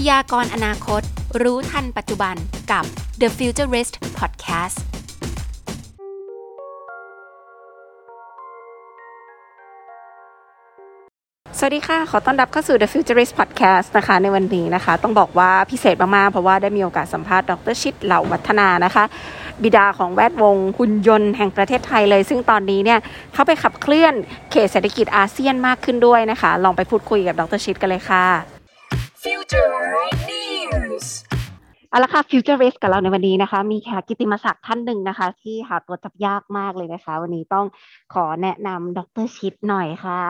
พยากรอนาคต รู้ทันปัจจุบันกับ The Futurist Podcast สวัสดีค่ะ ขอต้อนรับเข้าสู่ The Futurist Podcast นะคะ ในวันนี้นะคะ ต้องบอกว่าพิเศษมาก ๆ เพราะว่าได้มีโอกาสสัมภาษณ์ดรชิดเหล่าวัฒนานะคะ บิดาของแวดวงหุ่นยนต์แห่งประเทศไทยเลย ซึ่งตอนนี้เนี่ยเขาไปขับเคลื่อนเขตเศรษฐกิจอาเซียนมากขึ้นด้วยนะคะ ลองไปพูดคุยกับดรชิดกันเลยค่ะ Future News เอาละค่ะ Futurist กับเราในวันนี้นะคะ มีแขกกิติมศักดิ์ท่านหนึ่งนะคะ ที่หาตัวจับยากมากเลยนะคะ วันนี้ต้องขอแนะนำดรชิดหน่อยค่ะ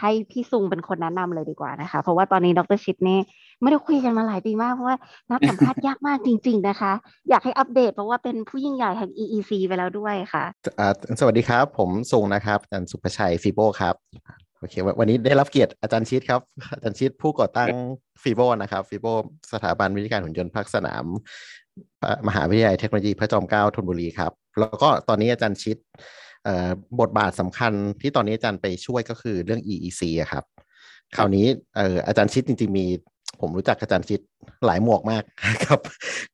ให้พี่ซุงเป็นคนแนะนำเลยดีกว่านะคะ เพราะว่าตอนนี้ดรชิดนี่ไม่ได้คุยกันมาหลายปีมากเพราะว่านัดสัมภาษณ์ยากมากจริง ๆนะคะ อยากให้อัปเดตเพราะว่าเป็นผู้ยิ่งใหญ่แห่ง EEC ไปแล้วด้วยค่ะอ่าสวัสดีครับ ผมซุงนะครับอาจารย์สุภชัยฟีโบครับโอ เควันนี้ได้รับเกียรติอาจารย์ชิดครับ อาจารย์ชิดผู้ก่อตั้งฟีโบนะครับฟีโบสถาบันวิทยาการหุ่นยนต์ภาคสนาม มหาวิทยาลัยเทคโนโลยีพระจอมเกล้าธนบุรีครับ แล้วก็ตอนนี้อาจารย์ชิดบทบาทสำคัญที่ตอนนี้อาจารย์ไปช่วยก็คือเรื่อง EEC ครับ คราวนี้เอ่ออาจารย์ชิดจริงๆมีผมรู้จักอาจารย์ชิดหลายหมวกมากครับ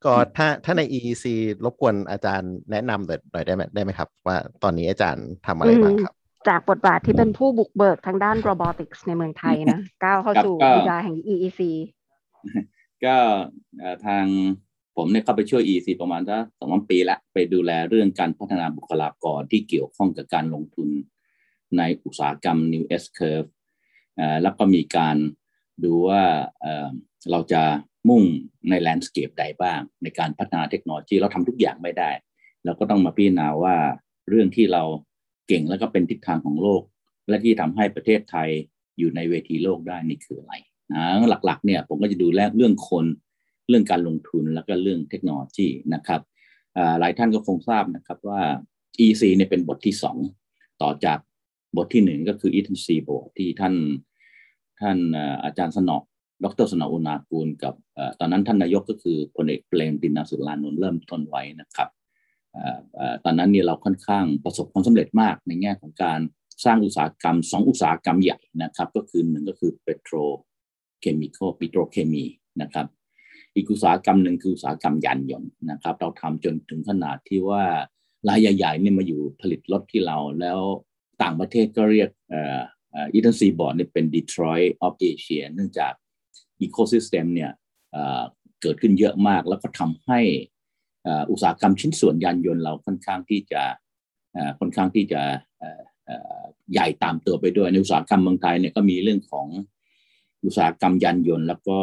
ก็ถ้าถ้าใน EEC รบกวนอาจารย์แนะนำหน่อยได้ไหมได้ไหมครับ ว่าตอนนี้อาจารย์ทำอะไรบ้างครับ จากบทบาทที่เป็นผู้บุกเบิกทางด้าน robotics ในเมืองไทยนะ ก้าวเข้าสู่ครับก็บิดาแห่ง EEC ก็เอ่อทางผมเนี่ยเข้าไปช่วย EC ประมาณสักสองสามปีละไปดูแลเรื่องการพัฒนาบุคลากรที่เกี่ยวข้องกับการลงทุนในอุตสาหกรรม New S Curve เอ่อแล้วก็มีการดูว่าเอ่อเราจะมุ่งในแลนด์สเคปใดบ้าง ในการพัฒนาเทคโนโลยีเราทำทุกอย่างไม่ได้ เราก็ต้องมาพิจารณาว่าเรื่องที่เรา เก่งแล้วก็เป็นทิศทางของโลก และที่ทำให้ประเทศไทยอยู่ในเวทีโลกได้นี่คืออะไรนะหลักๆเนี่ยผมก็จะดูแลเรื่องคนเรื่องการลงทุนแล้วก็เรื่องเทคโนโลยีนะครับหลายท่านก็คงทราบนะครับว่า EC เนี่ยเป็นบทที่สองต่อจากบทที่หนึ่งก็คือ e t c บทที่ท่านท่านอาจารย์สนอดรสนออุณากูลกับตอนนั้นท่านนายกก็คือพลเอกเปรมตินาสุรานนท์เริ่มต้นไว้นะครับ ตอนนั้นเนี่ยเราค่อนข้างประสบความสำเร็จมากในแง่ของการสร้างอุตสาหกรรมสองอุตสาหกรรมใหญ่นะครับ ก็คือหนึ่งก็คือเปโตรเคมีคอลปิโตรเคมีนะครับ อีกอุตสาหกรรมหนึ่งคืออุตสาหกรรมยานยนต์นะครับ เราทำจนถึงขนาดที่ว่ารายใหญ่ๆเนี่ยมาอยู่ผลิตรถที่เราแล้วต่างประเทศก็เรียกอีเทนซีบอร์ดเนี่ยเป็น Detroit of Asia เนื่องจาก Ecosystem เนี่ยเกิดขึ้นเยอะมากแล้วก็ทำให้ อุตสาหกรรมชิ้นส่วนยานยนต์เราค่อนข้างที่จะค่อนข้างที่จะใหญ่ตามตัวไปด้วยในอุตสาหกรรมเมืองไทยเนี่ยก็มีเรื่องของอุตสาหกรรมยานยนต์ แล้วก็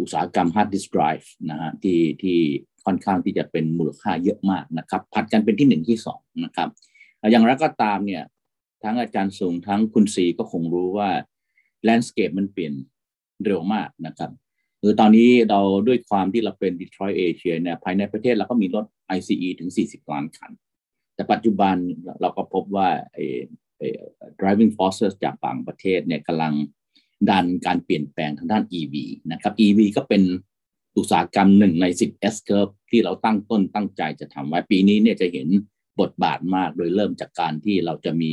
อุตสาหกรรม hard disk drive นะฮะที่ที่ค่อนข้างที่จะเป็นมูลค่าเยอะมากนะครับผลัดกันเป็นที่หนึ่งที่สองนะครับเอ่ออย่างไรก็ตามเนี่ยทั้งอาจารย์สูงทั้งคุณซีก็คงรู้ว่าแลนด์สเคปมันเปลี่ยนเร็วมากนะครับ คือตอนนี้เราด้วยความที่เราเป็น Detroit Asia เนี่ยภายในประเทศเราก็มีรถ ICE ถึง 40 ล้านคัน แต่ปัจจุบันเราก็พบว่าไอ้ driving forces จากต่างประเทศเนี่ยกำลังดันการเปลี่ยนแปลงทางด้าน EV นะครับ EV ก็เป็นอุตสาหกรรมหนึ่งใน 10 S curve ที่เราตั้งต้นตั้งใจจะทำไว้ปีนี้เนี่ยจะเห็นบทบาทมากโดยเริ่มจากการที่เราจะมี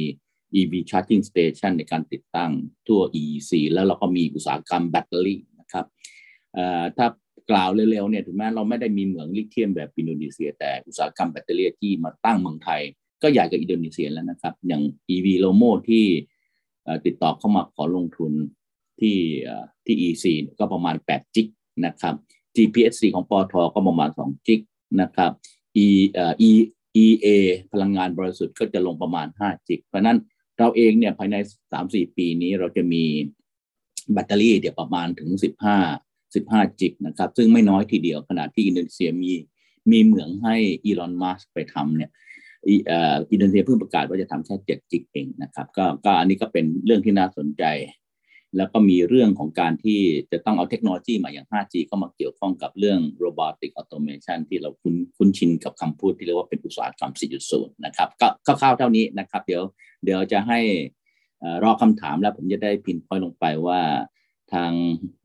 EV charging station ในการติดตั้งทั่ว EEC แล้วเราก็มีอุตสาหกรรมแบตเตอรี่นะครับ ถ้ากล่าวเร็วๆเนี่ยถึงแม้เราไม่ได้มีเหมืองลิเธียมแบบอินโดนีเซีย แต่อุตสาหกรรมแบตเตอรี่ที่มาตั้งเมืองไทย ก็ใหญ่กว่าอินโดนีเซียแล้วนะครับ อย่าง EV Lomo ที่ติดต่อเข้ามาขอลงทุนที่เอ่อที่ EC ก็ประมาณ 8 จิกนะครับ GPSC ของปอทก็ประมาณ 2 จิกนะครับ E E EA พลังงานบริสุทธิ์ก็จะลงประมาณ 5 จิก เพราะฉะนั้นเราเองเนี่ยภายใน 3-4 ปีนี้เราจะมีแบตเตอรี่เดี๋ยวประมาณถึง 15 15 จิกนะครับ ซึ่งไม่น้อยทีเดียวขณะที่อินโดนีเซียมีมีเหมืองให้อีลอนมัสไปทำเนี่ยอีเอ่ออินโดนีเซียเพิ่งประกาศว่าจะทำแค่7จิกเองนะครับก็ก็อันนี้ก็เป็นเรื่องที่น่าสนใจ แล้วก็มีเรื่องของการที่จะต้องเอาเทคโนโลยีมาอย่าง 5G เข้ามาเกี่ยวข้องกับเรื่อง robotic automation ที่เราคุ้นคุ้นชินกับคำพูดที่เรียกว่าเป็นอุตสาหกรรม 4.0 นะครับ ก็คร่าวๆเท่านี้นะครับ เดี๋ยวเดี๋ยวจะให้เอ่อรอคำถามแล้วผมจะได้พินพอยลงไปว่าทาง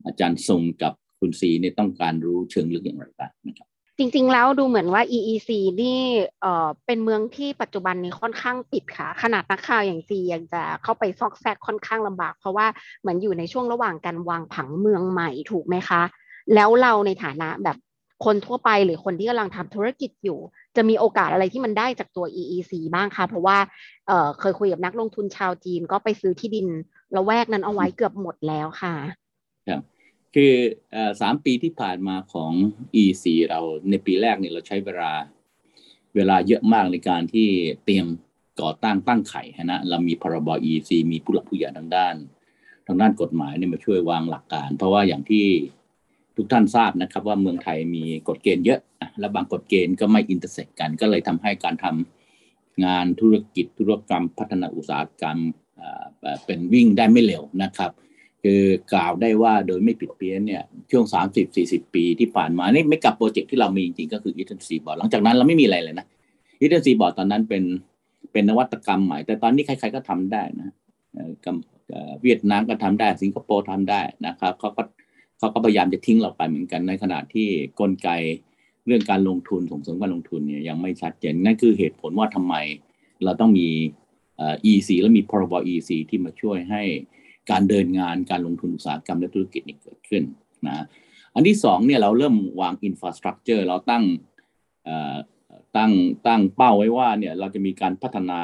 อาจารย์ทรงกับ คุณซีเนี่ยต้องการรู้เชิงลึกอย่างไรบ้างนะครับจริงๆ แล้วดูเหมือนว่า EEC นี่เอ่อเป็นเมืองที่ปัจจุบันนี้ค่อนข้างปิดค่ะ ขนาดนักข่าวอย่างซียังจะเข้าไปซอกแซกค่อนข้างลำบาก เพราะว่าเหมือนอยู่ในช่วงระหว่างการวางผังเมืองใหม่ถูกไหมคะ แล้วเราในฐานะแบบคนทั่วไปหรือคนที่กำลังทำธุรกิจอยู่ จะมีโอกาสอะไรที่มันได้จากตัว EEC บ้างคะเพราะว่าเออเคยคุยกับนักลงทุนชาวจีนก็ไปซื้อที่ดินละแวกนั้นเอาไว้เกือบหมดแล้วค่ะครับ คือสามปีที่ผ่านมาของ EC เราในปีแรกเนี่ยเราใช้เวลาเวลาเยอะมากในการที่เตรียมก่อตั้งตั้งไข่นะเรามีพรบ EEC มีผู้หลักผู้ใหญ่ทางด้าน ทางด้านกฎหมายเนี่ยมาช่วยวางหลักการ เพราะว่าอย่างที่ทุกท่านทราบนะครับ ว่าเมืองไทยมีกฎเกณฑ์เยอะ และบางกฎเกณฑ์ก็ไม่ intersect กัน ก็เลยทำให้การทำงานธุรกิจธุรกรรม พัฒนาอุตสาหกรรมเป็นวิ่งได้ไม่เร็วนะครับ คือกล่าวได้ว่าโดยไม่ผิดเพี้ยนเนี่ยช่วง 30-40 ปีที่ผ่านมานี่ไม่กับ project ที่เรามีจริงๆก็คือ Eastern Seaboard หลังจากนั้นเราไม่มีอะไรเลยนะอีเทนซีบอร์ดตอนนั้นเป็นเป็นนวัตกรรมใหม่ แต่ตอนนี้ใครๆก็ทำได้นะเวียดนามก็ทำได้สิงคโปร์ทำได้นะครับเขาก็เขาก็พยายามจะทิ้งเราไปเหมือนกันในขณะที่กลไกเรื่องการลงทุนส่งเสริมการลงทุนเนี่ยยังไม่ชัดเจนนั่นคือเหตุผลว่าทำไมเราต้องมี EC และมีพรบ EC ที่มาช่วยให้ การเดินงานการลงทุนอุตสาหกรรมและธุรกิจนี่เกิดขึ้นนะอันที่สองเนี่ยเราเริ่มวางอินฟราสตรักเจอร์เราตั้งตั้งตั้งเป้าไว้ว่าเนี่ยเราจะมีการพัฒนา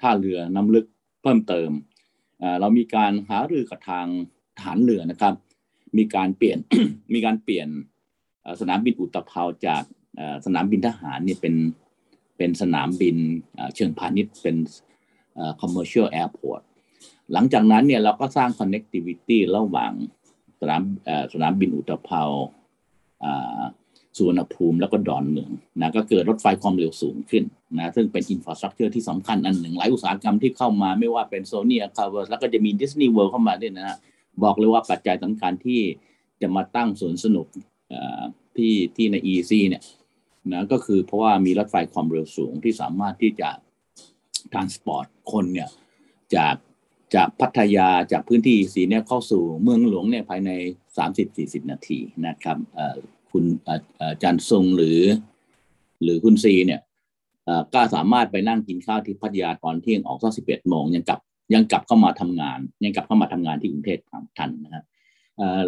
ท่าเรือน้ำลึกเพิ่มเติม เรามีการหารือกับทางฐานเรือนะครับ มีการเปลี่ยนมีการเปลี่ยนสนามบินอุตภาวจากสนามบินทหารเนี่ยเป็นเป็นสนามบินเชิงพาณิชย์เป็น commercial airport หลังจากนั้นเนี่ยเราก็สร้าง connectivity ระหว่างสนามสนามบินอู่ตะเภาสุวรรณภูมิแล้วก็ดอนเมืองนะก็เกิดรถไฟความเร็วสูงขึ้นนะซึ่งเป็น infrastructure ที่สำคัญอันหนึ่งหลายอุตสาหกรรมที่เข้ามาไม่ว่าเป็นโซนี่คาร์เวอร์แล้วก็จะมีดิสนีย์เวิลด์เข้ามาด้วยนะบอกเลยว่าปัจจัยสำคัญที่จะมาตั้งสวนสนุกที่ที่ใน EEC เนี่ยนะก็คือเพราะว่ามีรถไฟความเร็วสูงที่สามารถที่จะ transport คนเนี่ยจาก จากพัทยาจากพื้นที่สีเนี่ยเข้าสู่เมืองหลวงเนี่ยภายใน 30-40 นาทีนะครับคุณอาจารย์ทรงหรือ หรือคุณซีเนี่ยก็สามารถไปนั่งกินข้าวที่พัทยาตอนเที่ยงออกสักสิบเอ็ดโมงยังกลับยังกลับเข้ามาทำงาน ยังกลับเข้ามาทำงานที่กรุงเทพทันนะครับ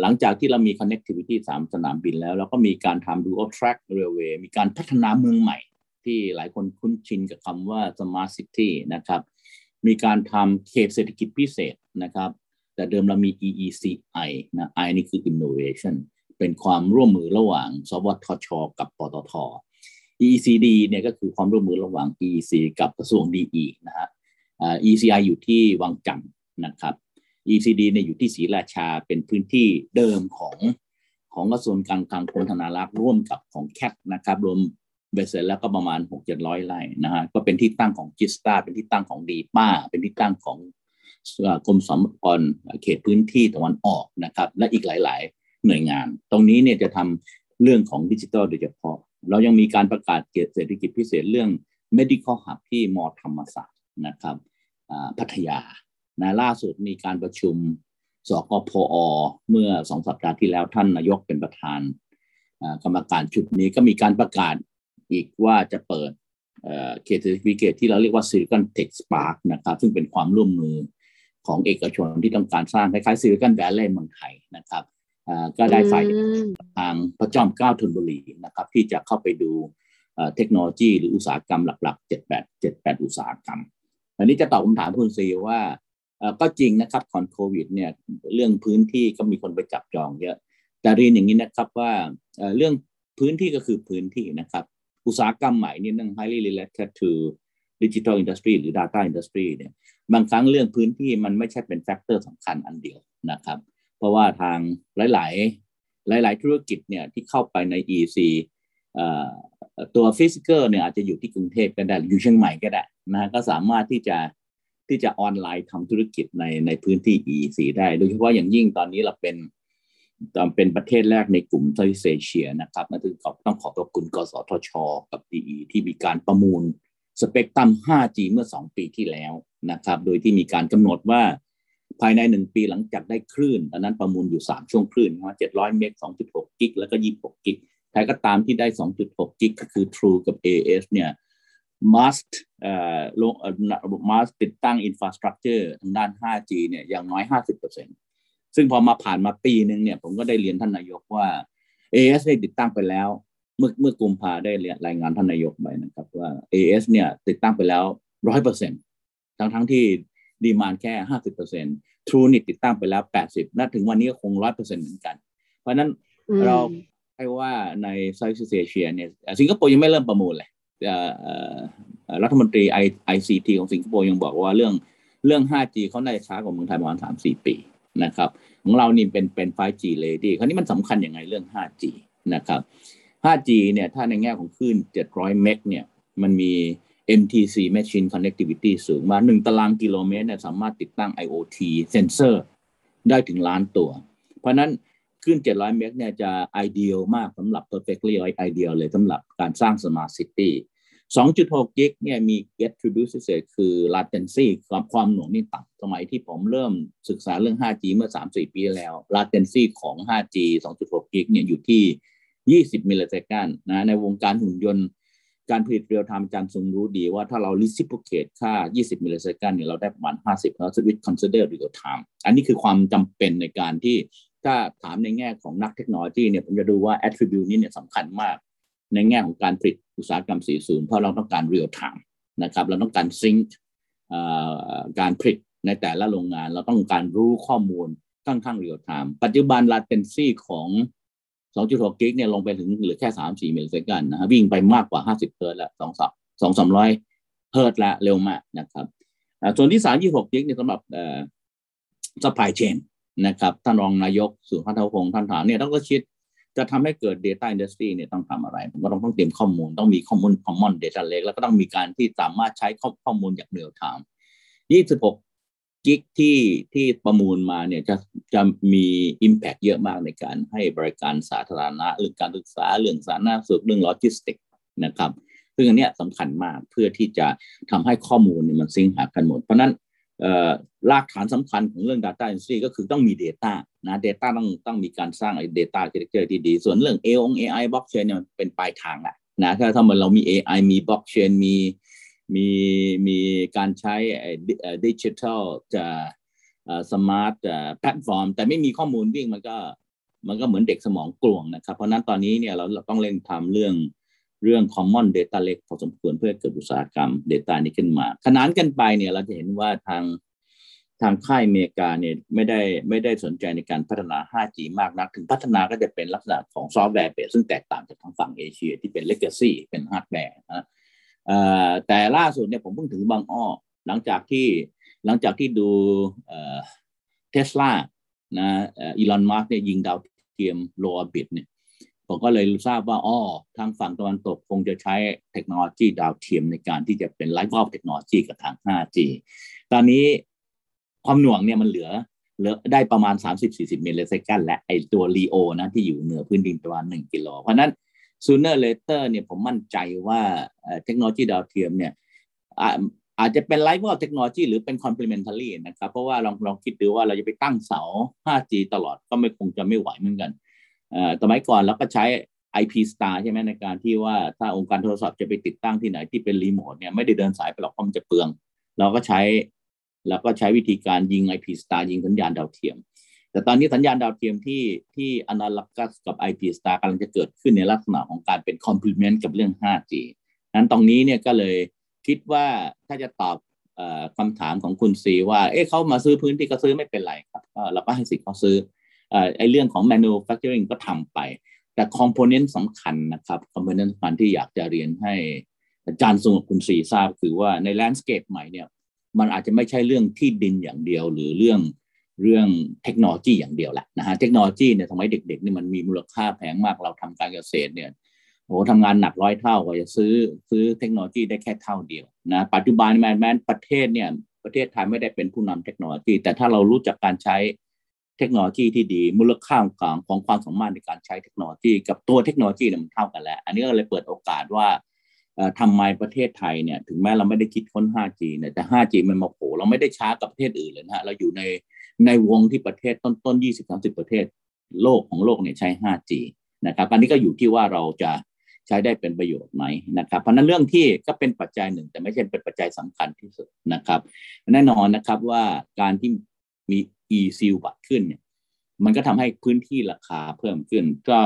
หลังจากที่เรามี connectivity สามสนามบินแล้ว เราก็มีการทำ dual track railway มีการพัฒนาเมืองใหม่ ที่หลายคนคุ้นชินกับคำว่า smart city นะครับ มีการทำเขตเศรษฐกิจพิเศษนะครับ แต่เดิมเรามี EECI นะ I นี่คือ innovation เป็นความร่วมมือระหว่าง สวทช กับปตท EECD เนี่ยก็คือความร่วมมือระหว่าง EC กับกระทรวง DE นะฮะ ECI อยู่ที่วังจันทร์นะครับ ECD เนี่ยอยู่ที่ศรีราชาเป็นพื้นที่เดิมของของกระทรวงการคลังกรมธนารักษ์ร่วมกับของแคทนะครับ รวม เบสเสร็จแล้วก็ประมาณ6 7 0 0ไร่นะฮะก็เป็นที่ตั้งของจิสตาเป็นที่ตั้งของดีป้า เป็นที่ตั้งของกรมสมกรเขตพื้นที่ตะวันออกนะครับ และอีกหลาย ๆ หน่วยงาน ตรงนี้เนี่ยจะทำเรื่องของดิจิทัลโดยเฉพาะ เรายังมีการประกาศเขตเศรษฐกิจพิเศษเรื่อง medical hub ที่มอธรรมศาสตร์นะครับพัทยานะล่าสุดมีการประชุมสกพอเมื่อสองสัปดาห์ที่แล้วท่านนายกเป็นประธานกรรมการชุดนี้ก็มีการประกาศ อีกว่าจะเปิดเขตเศรษฐกิจที่เราเรียกว่า Silicon Tech Spark นะครับ ซึ่งเป็นความร่วมมือของเอกชนที่ต้องการสร้างคล้ายๆ Silicon Valley เมืองไทยนะครับก็ได้ฝ่ายทางพระจอมเกล้าธนบุรีนะครับ ที่จะเข้าไปดูเทคโนโลยีหรืออุตสาหกรรมหลักๆ 7 8 7 8 อุตสาหกรรม อันนี้จะตอบคำถามคุณซีว่าก็จริงนะครับก่อนโควิดเนี่ยเรื่องพื้นที่ก็มีคนไปจับจองเยอะ แต่เรียนอย่างนี้นะครับว่าเรื่องพื้นที่ก็คือพื้นที่นะครับ อุตสาหกรรมใหม่นี่นั่ง highly related to digital industry หรือ data industry เนี่ยบางครั้งเรื่องพื้นที่มันไม่ใช่เป็นแฟกเตอร์สำคัญอันเดียวนะครับ เพราะว่าทางหลาย ๆ หลาย ๆ ธุรกิจเนี่ยที่เข้าไปใน EC ตัวฟิสิกอลเนี่ยอาจจะอยู่ที่กรุงเทพก็ได้อยู่เชียงใหม่ก็ได้นะก็สามารถที่จะที่จะออนไลน์ทำธุรกิจในในพื้นที่ EC ได้ โดยเฉพาะอย่างยิ่งตอนนี้เราเป็น ตอนเป็นประเทศแรกในกลุ่มเซาท์เอเชียนะครับนั่นคือต้องขอบพระคุณกสทช กับ DE ที่มีการประมูลสเปกตรัม 5G เมื่อ 2 ปีที่แล้วนะครับ โดยที่มีการกำหนดว่าภายใน 1 ปีหลังจากได้คลื่นตอนนั้นประมูลอยู่ 3 ช่วงคลื่นนะ700 เมก 2.6 กิก แล้วก็ 26 กิก ใครก็ตามที่ได้ 2.6 กิก ก็คือ True กับ AS เนี่ย must เอ่อลง must ติดตั้ง infrastructure ทางด้าน 5G เนี่ยอย่างน้อย 50% ซึ่งพอมาผ่านมาปีหนึ่งเนี่ย ผมก็ได้เรียนท่านนายกว่า AS ได้ติดตั้งไปแล้ว เมื่อเมื่อกุมภาได้รายงานท่านนายกไปนะครับ ว่า AS เนี่ยติดตั้งไปแล้วร้อยเปอร์เซ็นทั้งทั้งที่ดีมานแค่ห้าสิบเปอร์เซ็นต์ทรูนี่ติดตั้งไปแล้วแปดสิบและถึงวันนี้ก็คงร้อยเปอร์เซ็นต์เหมือนกัน เพราะนั้นเราให้ว่าในไซส์เอเชียเนี่ยสิงคโปร์ยังไม่เริ่มประมูลเลยรัฐมนตรี ICT ของสิงคโปร์ยังบอกว่าเรื่องเรื่อง 5G เขาได้ช้ากว่าเมืองไทยประมาณ3-4 ปี นะครับของเรานี่เป็นเป็น 5G เลยดีคราวนี้มันสำคัญยังไงเรื่อง 5G นะครับ 5G เนี่ยถ้าในแง่ของคลื่น 700 เมกเนี่ยมันมี MTC machine connectivity สูงมา1ตารางกิโลเมตรเนี่ยสามารถติดตั้ง IoT เซนเซอร์ได้ถึงล้านตัว เพราะนั้นคลื่น700 เมกเนี่ยจะ ideal มากสำหรับ perfectly ideal เลยสำหรับการสร้าง smart city 2.6 กิกเนี่ยมี attribute พิเศษคือ latency ความความหน่วงนี่ต่ำสมัยที่ผมเริ่มศึกษาเรื่อง 5G เมื่อ 3-4 ปีแล้ว latency ของ 5G 2.6 กิกเนี่ยอยู่ที่ 20 millisecond นะในวงการหุ่นยนต์ การผลิตเรียลไทม์จันทร์ทรงรู้ดีว่าถ้าเรา reciprocate ค่า 20 มิลลิเซคันเนี่ยเราได้ประมาณ 50แล้ว switch consider real time อันนี้คือความจำเป็นในการที่ถ้าถามในแง่ของนักเทคโนโลยีเนี่ยผมจะดูว่า attribute นี้เนี่ยสำคัญมาก ในแง่ของการผลิตอุตสาหกรรม 40 เพราะเราต้องการ real time นะครับเราต้องการ sync การผลิตในแต่ละโรงงาน เราต้องการรู้ข้อมูลค่อนข้าง real time ปัจจุบัน latency ของ2.6กิกเนี่ยลงไปถึงเหลือแค่ 3-4มิลลิเซคันนะฮะวิ่งไปมากกว่า 50เฮิร์ตแล้ว2 2 300เฮิร์ตแล้วเร็วมากนะครับส่วนที่3.6กิกเนี่ยสำหรับ supply chain นะครับท่านรองนายกสุพัฒนพงศ์ท่านถามเนี่ยต้องก็คิด จะทำให้เกิด Data Industry เนี่ยต้องทำอะไร ผมก็ต้องต้องเตรียมข้อมูลต้องมีข้อมูล Common Data Lake แล้วก็ต้องมีการที่สามารถใช้ข้อมูลอย่าง Real Time 26กิกที่ที่ประมูลมาเนี่ยจะจะมี Impact เยอะมากในการให้บริการสาธารณะเรื่องการศึกษาเรื่องสาธารณสุขเรื่องโลจิสติกนะครับซึ่งอันนี้สำคัญมากเพื่อที่จะทำให้ข้อมูลเนี่ยมันซิงหากันหมด เพราะนั้น รากฐานสำคัญของเรื่อง Data Industry ก็คือต้องมี Data นะ Data ต้องต้องมีการสร้างไอ้ Data Architecture ที่ดี ส่วนเรื่อง AI AI Blockchain เนี่ยเป็นปลายทางแหละนะถ้าถ้ามันเรามี AI มี Blockchain มีมีมีการใช้ดิจิทัลจะ smart แพลตฟอร์มแต่ไม่มีข้อมูลวิ่งมันก็มันก็เหมือนเด็กสมองกลวงนะครับ เพราะนั้นตอนนี้เนี่ยเราเราต้องเร่งทำเรื่อง เรื่อง common data lake พอสมควรเพื่อเกิดอุตสาหกรรม data นี้ขึ้นมา ขนานกันไปเนี่ยเราจะเห็นว่าทางทางค่ายอเมริกาเนี่ยไม่ได้ไม่ได้สนใจในการพัฒนา 5G มากนัก ถึงพัฒนาก็จะเป็นลักษณะของซอฟต์แวร์ based ซึ่งแตกต่างจากทางฝั่งเอเชียที่เป็น legacy เป็นฮาร์ดแวร์นะแต่ล่าสุดเนี่ยผมเพิ่งถึงบางอ้อหลังจากที่หลังจากที่ดูเทสลานะอีลอนมัสก์เนี่ยยิงดาวเทียม low orbit เนี่ย ผมก็เลยทราบว่าอ้อทางฝั่งตะวันตกคงจะใช้เทคโนโลยีดาวเทียมในการที่จะเป็น rival เทคโนโลยีกับทาง 5G ตอนนี้ความหน่วงเนี่ยมันเหลือเหลือได้ประมาณ 30-40 millisecond และไอ้ตัว LEO นะที่อยู่เหนือพื้นดินประมาณ 1 กิโล เพราะนั้น sooner later เนี่ยผมมั่นใจว่าเทคโนโลยีดาวเทียมเนี่ยอาจจะเป็นไลฟ์วอลเทคโนโลยีหรือเป็น complementary นะครับ เพราะว่าลองลองคิดดูว่าเราจะไปตั้งเสา 5G ตลอดก็ไม่คงจะไม่ไหวเหมือนกัน สมัยก่อนเราก็ใช้ IP Star ใช่ไหมในการที่ว่าถ้าองค์การโทรศัพท์จะไปติดตั้งที่ไหนที่เป็นรีโมทเนี่ยไม่ได้เดินสายไปหรอกเพราะมันจะเปลือง เราก็ใช้เราก็ใช้วิธีการยิง IP Star ยิงสัญญาณดาวเทียม แต่ตอนนี้สัญญาณดาวเทียมที่ที่อนาลักัสกับ IP Star กำลังจะเกิดขึ้นในลักษณะของการเป็น complement กับเรื่อง 5G นั้นตรงนี้เนี่ยก็เลยคิดว่าถ้าจะตอบคำถามของคุณซีว่า เอ๊ะเขามาซื้อพื้นที่ก็ซื้อไม่เป็นไรครับเราก็ให้สิทธิ์เขาซื้อ ไอ้เรื่องของ manufacturing ก็ทำไป แต่ component สำคัญนะครับ component สำคัญที่อยากจะเรียนให้อาจารย์สงบคุณสีทราบ คือว่าใน landscape ใหม่เนี่ยมันอาจจะไม่ใช่เรื่องที่ดินอย่างเดียว หรือเรื่องเรื่องเทคโนโลยีอย่างเดียวแหละนะฮะเทคโนโลยีเนี่ยสมัยเด็กๆนี่มันมีมูลค่าแพงมากเราทำการเกษตรเนี่ยโอ้ทำงานหนักร้อยเท่าก็จะซื้อซื้อเทคโนโลยีได้แค่เท่าเดียวนะปัจจุบันแม้แม้ประเทศเนี่ยประเทศไทยไม่ได้เป็นผู้นำเทคโนโลยี แต่ถ้าเรารู้จักการใช้ เทคโนโลยีที่ดีมูลค่าของของความสามารถในการใช้เทคโนโลยี กับตัวเทคโนโลยีเนี่ยมันเท่ากันแล้ว อันนี้ก็เลยเปิดโอกาสว่าทำไมประเทศไทยเนี่ยถึงแม้เราไม่ได้คิดค้น 5G เนี่ยแต่ 5G มันมาโผล่เราไม่ได้ช้ากับประเทศอื่นเลยนะฮะเราอยู่ในในวงที่ประเทศต้นต้น20 30 ประเทศโลกของโลกเนี่ยใช้ 5G นะครับอันนี้ก็อยู่ที่ว่าเราจะใช้ได้เป็นประโยชน์ไหมนะครับเพราะนั้นเรื่องที่ก็เป็นปัจจัยหนึ่ง แต่ไม่ใช่เป็นปัจจัยสำคัญที่สุดนะครับ แน่นอนนะครับว่าการที่ มี e s e a l บัตรขึ้นเนี่ย มันก็ทำให้พื้นที่ราคาเพิ่มขึ้น ก็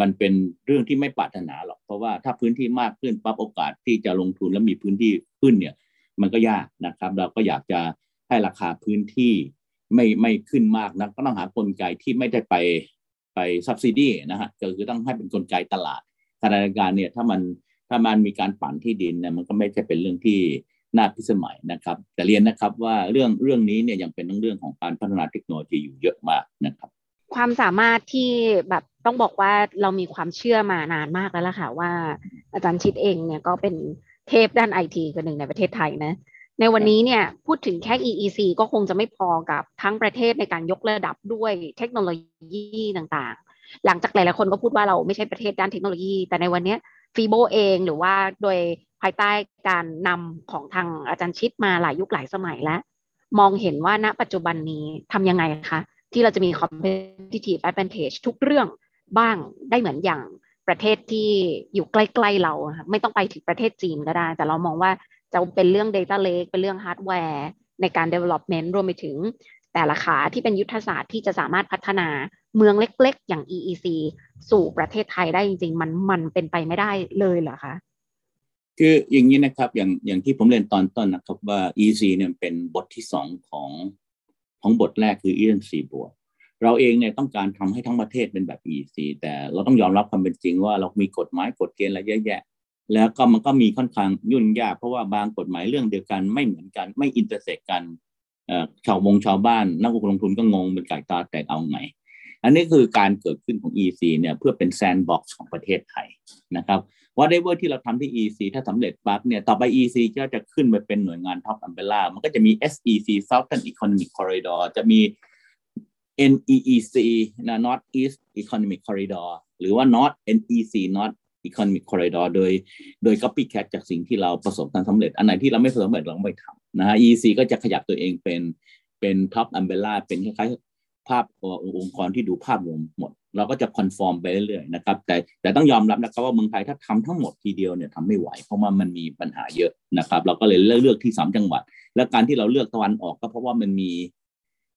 มันเป็นเรื่องที่ไม่ปรารถนาหรอกเพราะว่าถ้าพื้นที่มากขึ้นปั๊บโอกาสที่จะลงทุนแล้วมีพื้นที่ขึ้นเนี่ย มันก็ยากนะครับ เราก็อยากจะให้ราคาพื้นที่ไม่ไม่ขึ้นมากนะก็ต้องหากลไกที่ไม่ได้ไปไปซับซิดีนะฮะก็คือต้องให้เป็นกลไกตลาดขณะเดียวกันเนี่ยถ้ามันถ้ามันมีการปั่นที่ดินเนี่ยมันก็ไม่ใช่เป็นเรื่องที่ น่าพิสมัยนะครับ แต่เรียนนะครับว่าเรื่องเรื่องนี้เนี่ยยังเป็นเรื่องของการพัฒนาเทคโนโลยีอยู่เยอะมากนะครับความสามารถที่แบบต้องบอกว่าเรามีความเชื่อมานานมากแล้วล่ะค่ะ ว่าอาจารย์ชิดเองเนี่ยก็เป็นเทพด้านไอทีคนหนึ่งในประเทศไทยนะ ในวันนี้เนี่ยพูดถึงแค่ EEC ก็คงจะไม่พอกับทั้งประเทศในการยกระดับด้วยเทคโนโลยีต่างๆ หลังจากหลายๆคนก็พูดว่าเราไม่ใช่ประเทศด้านเทคโนโลยี แต่ในวันนี้ ฟีโบเองหรือว่าโดยภายใต้การนำของทางอาจารย์ชิดมาหลายยุคหลายสมัยแล้ว มองเห็นว่าณปัจจุบันนี้ทำยังไงคะที่เราจะมี competitive advantage ทุกเรื่องบ้างได้เหมือนอย่างประเทศที่อยู่ใกล้ๆเรา ไม่ต้องไปถึงประเทศจีนก็ได้ แต่เรามองว่าจะเป็นเรื่อง data lake เป็นเรื่องฮาร์ดแวร์ในการ development รวมไปถึงแต่ละขาที่เป็นยุทธศาสตร์ที่จะสามารถพัฒนา เมืองเล็กๆ อย่าง EEC สู่ประเทศไทยได้จริง ๆ มันมันเป็นไปไม่ได้เลยเหรอคะคืออย่างนี้นะครับอย่างอย่างที่ผมเรียนตอนต้นนะครับว่า EEC เนี่ยเป็นบทที่สองของของบทแรกคือ ENC บวกเราเองเนี่ยต้องการทำให้ทั้งประเทศเป็นแบบ EC แต่เราต้องยอมรับความเป็นจริงว่าเรามีกฎหมายกฎเกณฑ์อะไรเยอะแยะ แล้วก็มันก็มีค่อนข้างยุ่งยากเพราะว่าบางกฎหมายเรื่องเดียวกันไม่เหมือนกันไม่ intersect กันชาวบงชาวบ้านนักลงทุนก็งงเป็นไก่ตาแตกเอาไง อันนี้คือการเกิดขึ้นของ EC เนี่ยเพื่อเป็น sandbox ของประเทศไทยนะครับว่าได้เวอร์ที่เราทำที่ EC ถ้าสำเร็จปั๊บเนี่ยต่อไป EC ก็จะขึ้นไปเป็นหน่วยงาน top umbrella มันก็จะมี SEC Southern Economic Corridor จะมี NEEC นะ Northeast Economic Corridor หรือว่า North NEC North Economic Corridor โดยโดย copycat จากสิ่งที่เราประสบความสำเร็จ อันไหนที่เราไม่ประสบความสำเร็จเราไม่ทำนะฮะ EC ก็จะขยับตัวเองเป็นเป็น top umbrella เป็นคล้ายๆ ภาพองค์กรที่ดูภาพรวมหมด เราก็จะคอนฟอร์มไปเรื่อยๆนะครับ แต่แต่ต้องยอมรับนะครับว่าเมืองไทยถ้าทำทั้งหมดทีเดียวเนี่ยทำไม่ไหว เพราะว่ามันมีปัญหาเยอะนะครับ เราก็เลยเลือกที่สามจังหวัด และการที่เราเลือกตะวันออกก็เพราะว่ามันมี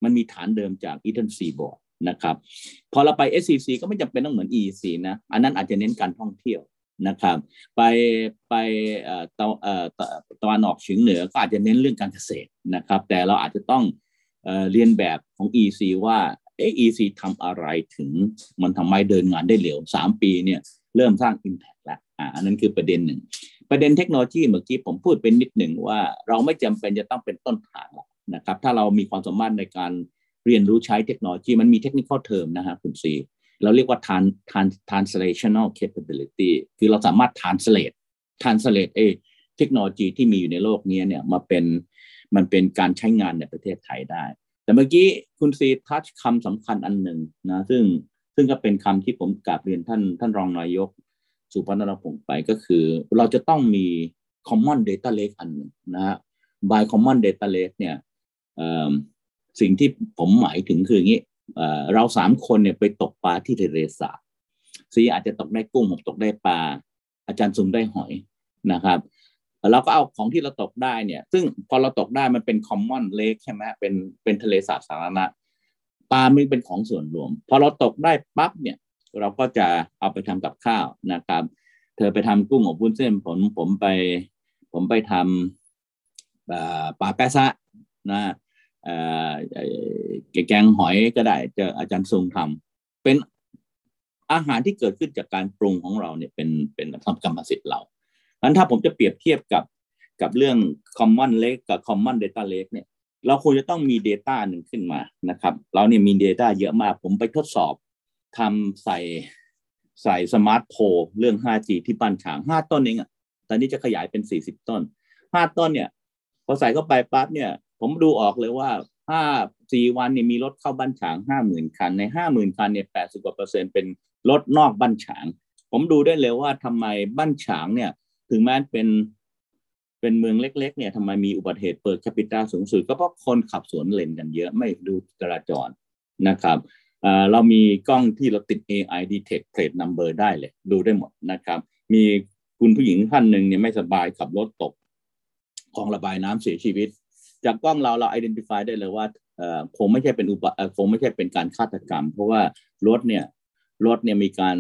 มันมีฐานเดิมจาก e a t o n Seaboard นะครับ พอเราไป SCC ก็ไม่จำเป็นต้องเหมือน EEC นะอันนั้นอาจจะเน้นการท่องเที่ยวนะครับ ไปไปตะตะวันออกเฉียงเหนือก็อาจจะเน้นเรื่องการเกษตรนะครับ แต่เราอาจจะต้อง เรียนแบบของ EC ว่าเอ EC ทำอะไรถึงมันทำไมเดินงานได้เร็วสามปีเนี่ยเริ่มสร้าง Impact แล้วอ่าอันนั้นคือประเด็นหนึ่ง ประเด็นเทคโนโลยีเมื่อกี้ผมพูดเป็นนิดหนึ่งว่าเราไม่จำเป็นจะต้องเป็นต้นทางนะครับ ถ้าเรามีความสามารถในการเรียนรู้ใช้เทคโนโลยีมันมีเทคนิคเทอมนะฮะคุณซีเราเรียกว่า trans trans translational capability คือเราสามารถ translate translate เอเทคโนโลยีที่มีอยู่ในโลกนี้เนี่ยมาเป็น มันเป็นการใช้งานในประเทศไทยได้ แต่เมื่อกี้คุณซีทัชคำสำคัญอันหนึ่งนะซึ่งซึ่งก็เป็นคำที่ผมกราบเรียนท่านท่านรองนายก สุพัฒนพงศ์ไปก็คือ เราจะต้องมี common data lake อันหนึ่งนะฮะ by common data lake เนี่ยสิ่งที่ผมหมายถึงคืออย่างนี้เราสามคนเนี่ยไปตกปลาที่ทะเลสาบซีอาจจะตกได้กุ้งผมตกได้ปลาอาจารย์ซุมได้หอยนะครับ เราก็เอาของที่เราตกได้เนี่ย ซึ่งพอเราตกได้มันเป็นคอมมอนเลกใช่ไหมเป็นเป็นทะเลสาบสาธารณะปลามันเป็นของส่วนรวม พอเราตกได้ปั๊บเนี่ย เราก็จะเอาไปทำกับข้าวนะครับ เธอไปทำกุ้งอบวุ้นเส้นผมผมไป ผมไปทำปลาแปะซะนะแกงหอยก็ได้เจออาจารย์ทรงทำเป็นอาหารที่เกิดขึ้นจากการปรุงของเราเนี่ยเป็นเป็นทำกรรมสิทธิ์เรา อันถ้าผมจะเปรียบเทียบกับกับเรื่อง common lake กับ common data lake เนี่ยเราควรจะต้องมี Data หนึ่งขึ้นมานะครับเราเนี่ยมี Data เยอะมากผมไปทดสอบทำใส่ใส่สมาร์ทโพเรื่อง 5G ที่บ้านฉาง 5 ต้นเองอะตอนนี้จะขยายเป็น 40 ต้น 5 ต้นเนี่ยพอใส่เข้าไปปั๊บเนี่ย ผมดูออกเลยว่าห้าสี่วันเนี่ยมีรถเข้าบ้านฉางห้าหมื่นคัน ในห้าหมื่นคันเนี่ยแปดสิบกว่าเปอร์เซ็นต์เป็นรถนอกบ้านฉาง ผมดูได้เลยว่าทำไมบ้านฉางเนี่ย ถึงแม้เป็นเป็นเมืองเล็ก ๆ เนี่ยทำไมมีอุบัติเหตุเปิดแคปิตาสูงสุดก็เพราะคนขับสวนเลนกันเยอะไม่ดูจราจรนะครับเรามีกล้องที่เราติด AI detect plate number ได้เลย ดูได้หมดนะครับ มีคุณผู้หญิงท่านหนึ่งเนี่ยไม่สบายขับรถตกคลองระบายน้ำเสียชีวิต จากกล้องเราเรา identify ได้เลยว่าคงไม่ใช่เป็นอุปเอ่อคงไม่ใช่เป็นการฆาตกรรม เพราะว่ารถเนี่ยรถเนี่ยมีการ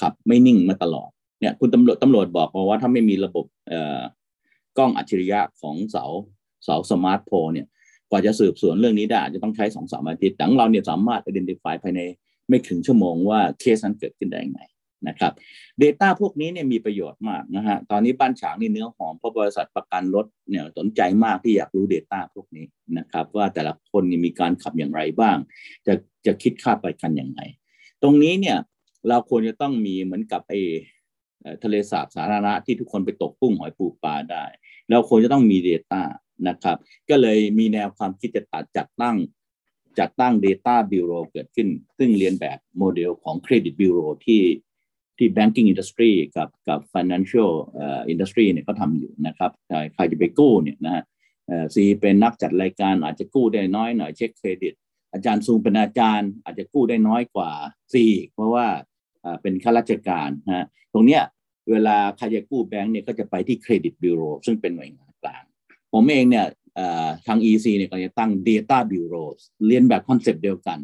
ขับไม่นิ่งมาตลอด เนี่ยคุณตำรวจตำรวจบอกมาว่าถ้าไม่มีระบบเอ่อกล้องอัจฉริยะของเสาเสาสมาร์ทโฟนเนี่ยกว่าจะสืบสวนเรื่องนี้ได้อาจจะต้องใช้สองสามอาทิตย์แต่ของเราเนี่ยสามารถ identify ภายในไม่ถึงชั่วโมงว่าเคสนั้นเกิดขึ้นได้ยังไงนะครับ Data พวกนี้เนี่ยมีประโยชน์มากนะฮะตอนนี้บ้านฉางนี่เนื้อหอมเพราะบริษัทประกันรถเนี่ยสนใจมากที่อยากรู้ Data พวกนี้นะครับ ว่าแต่ละคนมีการขับอย่างไรบ้าง จะจะคิดค่าประกันอย่างไรตรงนี้เนี่ยเราควรจะต้องมีเหมือนกับไอเอ ทะเลสาบสาธารณะที่ทุกคนไปตกกุ้งหอยปูปลาได้ เราควรจะต้องมี Data นะครับ ก็เลยมีแนวความคิดจะตัดจัดตั้งจัดตั้ง Data Bureau เกิดขึ้น ซึ่งเรียนแบบโมเดลของ Credit Bureau ที่ที่ banking industry กับกับ financial เอ่อ industry เนี่ยเขาทำอยู่นะครับใครจะไปกู้เนี่ยนะฮะเอ่อซีเป็นนักจัดรายการอาจจะกู้ได้น้อยหน่อยเช็คเครดิต อาจารย์ซูงเป็นอาจารย์ อาจจะกู้ได้น้อยกว่าซีเพราะว่าเอ่อเป็นข้าราชการนะฮะตรงเนี้ย เวลาใครจะกู้แบงก์เนี่ยก็จะไปที่เครดิตบิโรซึ่งเป็นหน่วยงานกลาง ผมเองเนี่ยเอ่อทาง EC เนี่ยก็จะตั้ง Data Bureau เลียนแบบคอนเซปต์เดียวกัน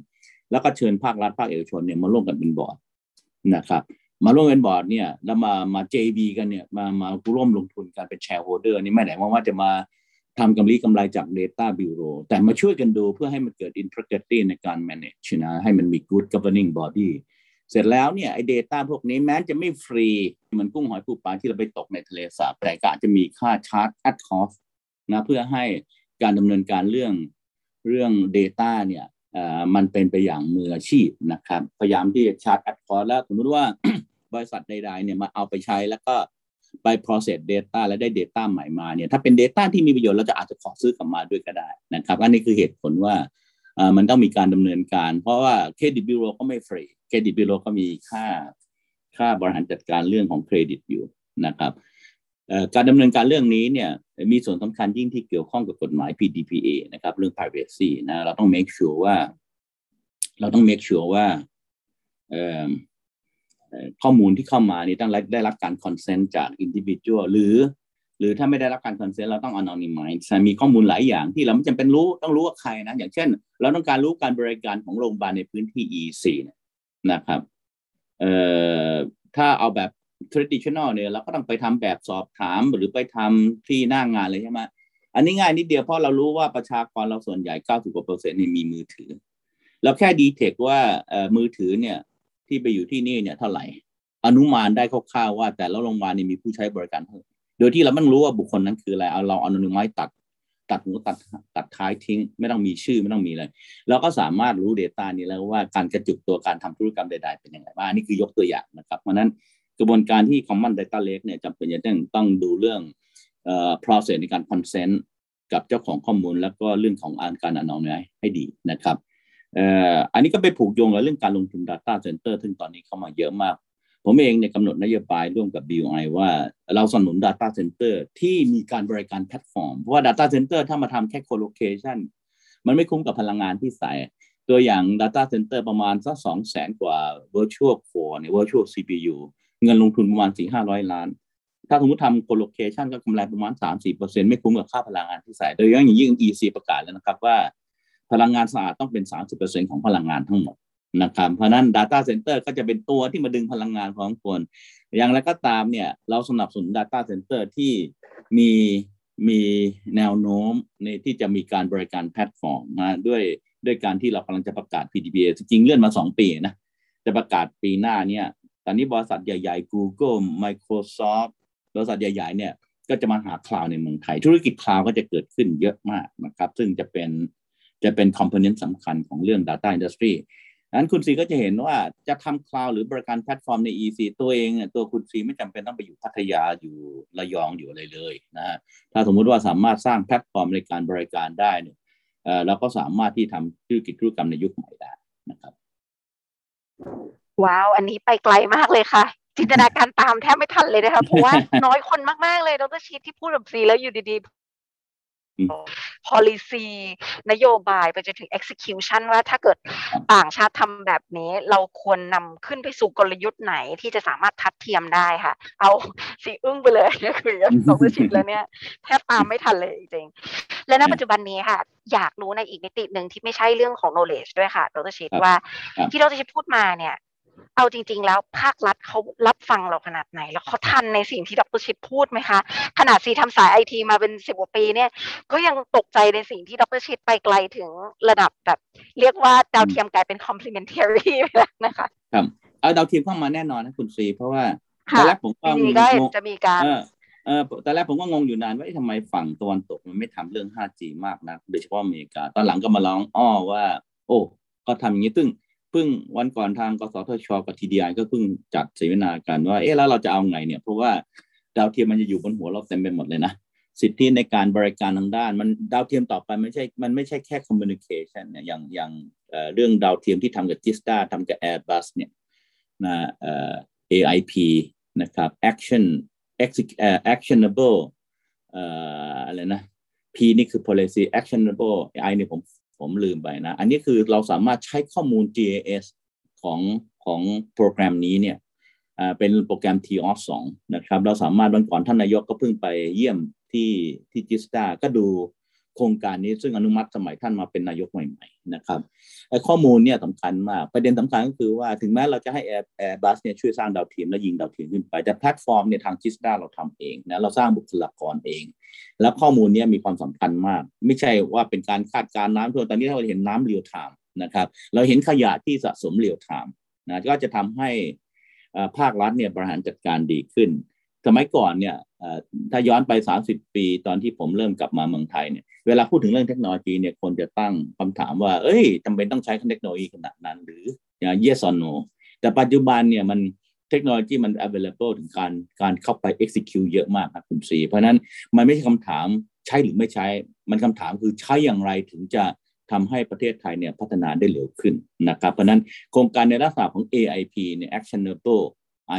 แล้วก็เชิญภาครัฐภาคเอกชนเนี่ยมาร่วมกันเป็นบอร์ดนะครับมาร่วมเป็นบอร์ดเนี่ยแล้วมามา JB กันเนี่ยมามาร่วมลงทุนกันเป็น shareholder นี่ไม่ได้ว่าว่าจะมาทำกำไรกำไรจาก Data Bureau แต่มาช่วยกันดูเพื่อให้มันเกิด integrity ในการ manage นะให้มันมี good governing body เสร็จแล้วเนี่ยไอ้ data พวกนี้แม้จะไม่ฟรีเหมือนกุ้งหอยปูปลาที่เราไปตกในทะเลสาบแต่ก็อาจจะมีค่าชาร์จ at cost นะเพื่อให้การดำเนินการเรื่องเรื่อง Data เนี่ยมันเป็นไปอย่างมืออาชีพนะครับพยายามที่จะชาร์จ at cost แล้วสมมติว่าบริษัทใดๆเนี่ยมาเอาไปใช้แล้วก็ไป process data แล้วได้ data ใหม่มาเนี่ยถ้าเป็น data ที่มีประโยชน์เราจะอาจจะขอซื้อกลับมาด้วยก็ได้นะครับอันนี้คือเหตุผลว่ามันต้องมีการดำเนินการ เพราะว่าเครดิตบิโรก็ไม่ฟรี เครดิตบิโรก็มีค่าค่าบริหารจัดการเรื่องของเครดิตอยู่นะครับการดำเนินการเรื่องนี้เนี่ยมีส่วนสำคัญยิ่งที่เกี่ยวข้องกับกฎหมาย PDPA นะครับเรื่อง privacy นะเราต้อง make sure ว่า เราต้อง make sure ว่าข้อมูลที่เข้ามานี่ต้องได้รับการ consent จาก individual หรือ หรือถ้าไม่ได้รับการ consent เราต้อง anonymize มีข้อมูลหลายอย่างที่เราไม่จำเป็นรู้ต้องรู้ว่าใครนะ อย่างเช่น เราต้องการรู้การบริการของโรงพยาบาลในพื้นที่ EC เนี่ย นะครับเอ่อถ้าเอาแบบ traditional เนี่ยเราก็ต้องไปทำแบบสอบถามหรือไปทำที่หน้างงานเลยใช่ไหมอันนี้ง่ายนิดเดียวเพราะเรารู้ว่าประชากรเราส่วนใหญ่ 90กว่าเปอร์เซ็นต์นี่มีมือถือ เราแค่ดีเทคว่าเอ่อมือถือเนี่ยที่ไปอยู่ที่นี่เนี่ยเท่าไหร่ อนุมานได้คร่าวๆว่า แต่ละโรงพยาบาลนี่มีผู้ใช้บริการเท่าไหร่โดยที่เราไม่ต้องรู้ว่าบุคคลนั้นคืออะไรเอาเราอนุนิมัยตัด ตัดหูตัดตัดท้ายทิ้ง ไม่ต้องมีชื่อไม่ต้องมีอะไรเราก็สามารถรู้ Data นี้แล้วว่าการกระจุกตัวการทำธุรกรรมใด ๆ เป็นยังไงบ้างอันนี่คือยกตัวอย่างนะครับ เพราะนั้นกระบวนการที่ Common Data Lake เนี่ยจำเป็นจะต้องต้องดูเรื่องเอ่อ process ในการ consent กับเจ้าของข้อมูล แล้วก็เรื่องของการ anonymize ให้ดีนะครับเอ่ออันนี้ก็ไปผูกโยงกับเรื่องการลงทุน Data Center ซึ่งตอนนี้เข้ามาเยอะมาก ผมเองเนี่ยกำหนดนโยบายร่วมกับ BUI ว่าเราสนับสนุน Data Center ที่มีการบริการแพลตฟอร์ม เพราะว่า Data Center ถ้ามาทำแค่ co-location มันไม่คุ้มกับพลังงานที่ใส่ ตัวอย่าง Data Center ประมาณสักสองแสนกว่า Virtual Core เนี่ย Virtual CPU เงินลงทุนประมาณสี่ห้าร้อยล้าน ถ้าสมมติทำ co-location ก็กำไรประมาณ3-4%ไม่คุ้มกับค่าพลังงานที่ใส่ โดยเฉพาะอย่างยิ่ง EC ประกาศแล้วนะครับว่า พลังงานสะอาดต้องเป็น30%ของพลังงานทั้งหมด นะครับเพราะนั้น Data Center ก็จะเป็นตัวที่มาดึงพลังงานของคน อย่างไรก็ตามเนี่ยเราสนับสนุน Data Center ที่มีมีแนวโน้มในที่จะมีการบริการแพลตฟอร์มนะด้วยด้วยการที่เรากำลังจะประกาศ PDPA จริงเลื่อนมา 2 ปีนะจะประกาศปีหน้าเนี่ยตอนนี้บริษัทใหญ่ๆ Google Microsoft บริษัทใหญ่ๆเนี่ยก็จะมาหา cloud ในเมืองไทย ธุรกิจ cloud ก็จะเกิดขึ้นเยอะมากนะครับ ซึ่งจะเป็นจะเป็น component สำคัญของเรื่อง Data Industry นั้นคุณซีก็จะเห็นว่าจะทำ cloud หรือบริการแพลตฟอร์มใน EC ตัวเองตัวคุณซีไม่จำเป็นต้องไปอยู่พัทยาอยู่ระยองอยู่อะไรเลยนะฮะถ้าสมมุติว่าสามารถสร้างแพลตฟอร์มในการบริการได้เนี่ยเราก็สามารถที่ทำธุรกิจธุรกรรมในยุคใหม่ได้นะครับว้าว อันนี้ไปไกลมากเลยค่ะ จินตนาการตามแทบไม่ทันเลยนะคะเพราะว่าน้อยคนมาก ๆ เลยดรชิตที่พูดแบบซีแล้วอยู่ดี policy นโยบายไปจนถึง execution ว่าถ้าเกิดต่างชาติทำแบบนี้ เราควรนำขึ้นไปสู่กลยุทธ์ไหนที่จะสามารถทัดเทียมได้ค่ะ เอาสีอึ้งไปเลยก็คือสองชิดแล้วเนี่ยแทบตามไม่ทันเลยจริงๆและณปัจจุบันนี้ค่ะ อยากรู้ในอีกมิติหนึ่งที่ไม่ใช่เรื่องของ knowledge ด้วยค่ะดรชิดว่าที่ดรชิดพูดมาเนี่ย เอาจริง ๆ แล้วภาครัฐเขารับฟังเราขนาดไหน แล้วเขาทันในสิ่งที่ดรชิดพูดไหมคะ ขนาดซีทำสายไอทีมาเป็นสิบกว่าปีเนี่ย ก็ยังตกใจในสิ่งที่ดรชิดไปไกลถึงระดับแบบ เรียกว่าดาวเทียมกลายเป็น complementary ไปแล้วนะคะครับเอาดาวเทียมเข้ามาแน่นอนนะคุณซีเพราะว่าตอนแรกผมก็ก็จะมีการเออตอนแรกผมก็งงอยู่นานว่าทำไมฝั่งตะวันตกมันไม่ทำเรื่อง 5G มากนะโดยเฉพาะอเมริกา ตอนหลังก็มาร้องอ้อว่า โอ้ ก็ทำอย่างนี้ตึ้ง เพิ่งวันก่อนทางกสทชกับทีดีไอก็เพิ่งจัดเสวนากันว่าเอ๊ะแล้วเราจะเอาไงเนี่ยเพราะว่าดาวเทียมมันจะอยู่บนหัวเราเต็มไปหมดเลยนะสิทธิในการบริการทางด้าน มันดาวเทียมต่อไปไม่ใช่มันไม่ใช่แค่คอมมิวนิเคชันเนี่ยอย่างอย่างเรื่องดาวเทียมที่ทำกับจิสตาทำกับ Airbus เนี่ยนะเอ่อ AIP นะครับ action actionable เอ่ออะไรนะ P นี่คือ policy actionable I นี่ผม ผมลืมไปนะ อันนี้คือเราสามารถใช้ข้อมูล GIS ของของโปรแกรมนี้เนี่ยเป็นโปรแกรม TOS 2นะครับ เราสามารถวันก่อนท่านนายกก็เพิ่งไปเยี่ยมที่ที่ GISTDA ก็ดู โครงการนี้ซึ่งอนุมัติสมัยท่านมาเป็นนายกใหม่ๆนะครับไอ้ข้อมูลเนี่ยสำคัญมากประเด็นสำคัญก็คือว่าถึงแม้เราจะให้ Air Airbus เนี่ยช่วยสร้างดาวเทียมและยิงดาวเทียมขึ้นไป แต่แพลตฟอร์มเนี่ยทาง GISTDA เราทำเองนะเราสร้างบุคลากรเอง แล้วข้อมูลเนี้มีความสำคัญมาก ไม่ใช่ว่าเป็นการคาดการณ์น้ำท่วมตอนนี้เราเห็นน้ำ real timeนะครับเราเห็นขยะที่สะสมเรียวไทม์นะก็จะทำให้ภาครัฐเนี่ยบริหารจัดการดีขึ้น สมัยก่อนเนี่ยถ้าย้อนไป 30 ปีตอนที่ผมเริ่มกลับมาเมืองไทยเนี่ยเวลาพูดถึงเรื่องเทคโนโลยีเนี่ยคนจะตั้งคำถามว่า เอ้ยจำเป็นต้องใช้เทคโนโลยีขนาดนั้น หรืออย่าง yes or no แต่ปัจจุบันเนี่ยมันเทคโนโลยีมัน available ถึงการการเข้าไป execute เยอะมากครับคุณสีเพราะนั้นมันไม่ใช่คำถามใช้หรือไม่ใช้ มันคำถามคือใช้อย่างไรถึงจะทำให้ประเทศไทยเนี่ยพัฒนาได้เร็วขึ้นนะครับเพราะนั้นโครงการในลักษณะของ AIP เนี่ย actionable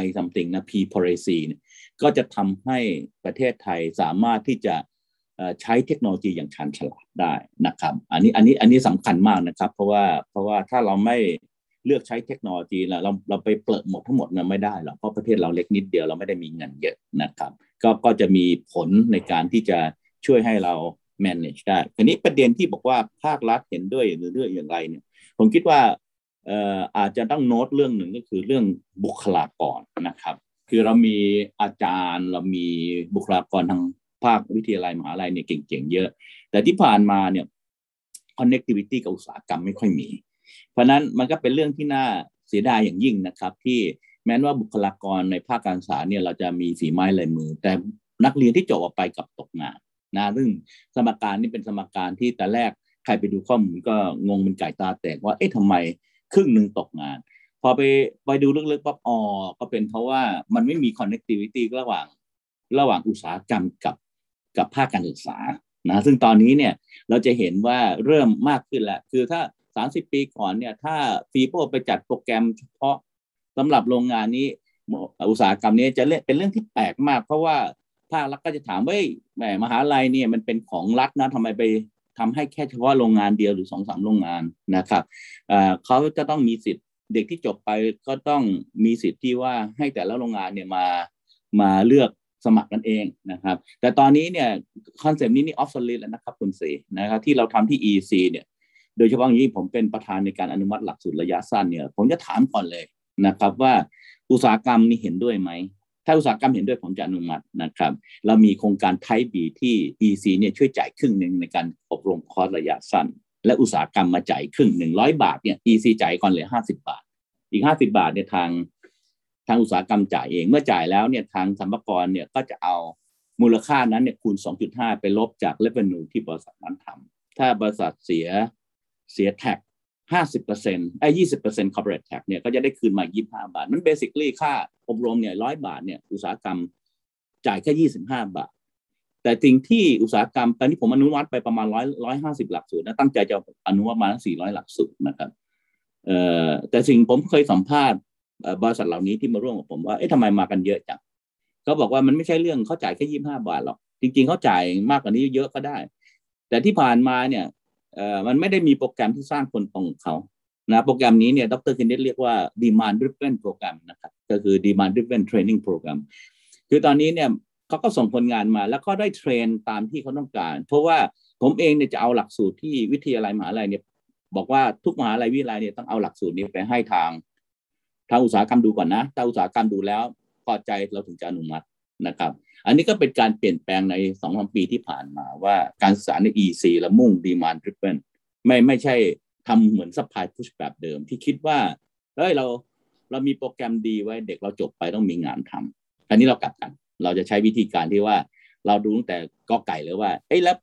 I something นะ P policy เนี่ย ก็จะทำให้ประเทศไทยสามารถที่จะใช้เทคโนโลยีอย่างชันฉลาดได้นะครับ อันนี้อันนี้อันนี้สำคัญมากนะครับ เพราะว่าเพราะว่าถ้าเราไม่เลือกใช้เทคโนโลยีเราเราเราไปเปิดหมดทั้งหมดเนี่ยไม่ได้หรอกเพราะประเทศเราเล็กนิดเดียวเราไม่ได้มีเงินเยอะนะครับ ก็ก็จะมีผลในการที่จะช่วยให้เรา manage ได้ทีนี้ประเด็นที่บอกว่าภาครัฐเห็นด้วยหรือเรื่องอย่างไรเนี่ย ผมคิดว่าเอออาจจะต้องโน้ตเรื่องหนึ่งก็คือเรื่องบุคลากรนะครับ คือเรามีอาจารย์เรามีบุคลากรทางภาควิทยาลัยมหาลัยเนี่ยเก่งๆเยอะ แต่ที่ผ่านมาเนี่ย connectivity กับอุตสาหกรรมไม่ค่อยมี เพราะนั้นมันก็เป็นเรื่องที่น่าเสียดายอย่างยิ่งนะครับ ที่แม้ว่าบุคลากรในภาคการศึกษาเนี่ยเราจะมีฝีไม้ลายมือ แต่นักเรียนที่จบออกไปกับตกงานนะซึ่งสมการนี่เป็นสมการที่แต่แรกใครไปดูข้อมูลก็งงเป็นไก่ตาแตกว่าเอ๊ะทำไมครึ่งหนึ่งตกงาน พอไปไปดูลึกๆปั๊บอ๋อก็เป็นเพราะว่ามันไม่มี connectivity ระหว่างระหว่างอุตสาหกรรมกับกับภาคการศึกษานะซึ่งตอนนี้เนี่ยเราจะเห็นว่าเริ่มมากขึ้นแล้ว คือถ้า 30 ปีก่อนเนี่ยถ้าฟีโปไปจัดโปรแกรมเฉพาะสำหรับโรงงานนี้อุตสาหกรรมนี้จะเป็นเรื่องที่แปลกมาก เพราะว่าภาครัฐก็จะถามว่าแหมมหาลัยเนี่ยมันเป็นของรัฐนะทำไมไปทำให้แค่เฉพาะโรงงานเดียวหรือสองสามโรงงานนะครับเขาจะต้องมีสิทธิ เด็กที่จบไปก็ต้องมีสิทธิ์ที่ว่าให้แต่ละโรงงานเนี่ยมามาเลือกสมัครกันเองนะครับ แต่ตอนนี้เนี่ยคอนเซปต์นี้นี่ obsolete แล้วนะครับคุณเสนะครับที่เราทำที่ EC เนี่ยโดยเฉพาะอย่างนี้ผมเป็นประธานในการอนุมัติหลักสูตรระยะสั้นเนี่ยผมจะถามก่อนเลยนะครับว่าอุตสาหกรรมนี้เห็นด้วยไหม ถ้าอุตสาหกรรมเห็นด้วยผมจะอนุมัตินะครับ เรามีโครงการไทบีที่ EC เนี่ยช่วยจ่ายครึ่งหนึ่งในการอบรมคอร์สระยะสั้น และอุตสาหกรรมมาจ่ายครึ่งหนึ่งร้อยบาทเนี่ย EC จ่ายก่อนเลยห้าสิบาท อีกห้าสิบาทเนี่ยทางทางอุตสาหกรรมจ่ายเอง เมื่อจ่ายแล้วเนี่ยทางสัมภาระเนี่ยก็จะเอามูลค่านั้นเนี่ยคูณ 2.5 ไปลบจากเลเวนูที่บริษัทนั้นทำถ้าบริษัทเสียเสียแท็ก50%ไอ้20% corporate tax เนี่ยก็จะได้คืนมา 25 บาท มัน basically ค่าอบรมเนี่ยร้อยบาทเนี่ยอุตสาหกรรมจ่ายแค่ 25 บาท แต่สิ่งที่อุตสาหกรรมตอนนี้ผมอนุมัติไปประมาณร้อยร้อยห้าสิบหลักสูตรนะตั้งใจจะอนุมัติมาสี่ร้อยหลักสูตรนะครับเอ่อแต่สิ่งผมเคยสัมภาษณ์บริษัทเหล่านี้ที่มาร่วมกับผมว่าเอ๊ะทำไมมากันเยอะจังเขาบอกว่ามันไม่ใช่เรื่องเขาจ่ายแค่ยี่ห้าบาทหรอกจริง ๆเขาจ่ายมากกว่านี้เยอะก็ได้ แต่ที่ผ่านมาเนี่ยเอ่อมันไม่ได้มีโปรแกรมที่สร้างคนตรงเขานะโปรแกรมนี้เนี่ยดรเคนเนตเรียกว่า demand driven program นะครับก็คือ demand driven training program คือตอนนี้เนี่ย เขาก็ส่งคนงานมา แล้วก็ได้เทรนตามที่เขาต้องการ เพราะว่าผมเองเนี่ยจะเอาหลักสูตรที่วิทยาลัยมหาลัยเนี่ยบอกว่าทุกมหาลัยวิทยาลัยเนี่ยต้องเอาหลักสูตรนี้ไปให้ทางทางอุตสาหกรรมดูก่อนนะถ้าอุตสาหกรรมดูแล้วพอใจเราถึงจะอนุมัตินะครับ อันนี้ก็เป็นการเปลี่ยนแปลงในสองสามปีที่ผ่านมาว่าการศึกษาใน EC และมุ่ง demand driven ไม่ไม่ใช่ทำเหมือน supply push แบบเดิมที่คิดว่าเฮ้ยเราเรามีโปรแกรมดีไว้เด็กเราจบไปต้องมีงานทำอันนี้เรากลับกัน เราจะใช้วิธีการที่ว่าเราดูตั้งแต่กอไก่เลยว่าเอ้ยแล้ว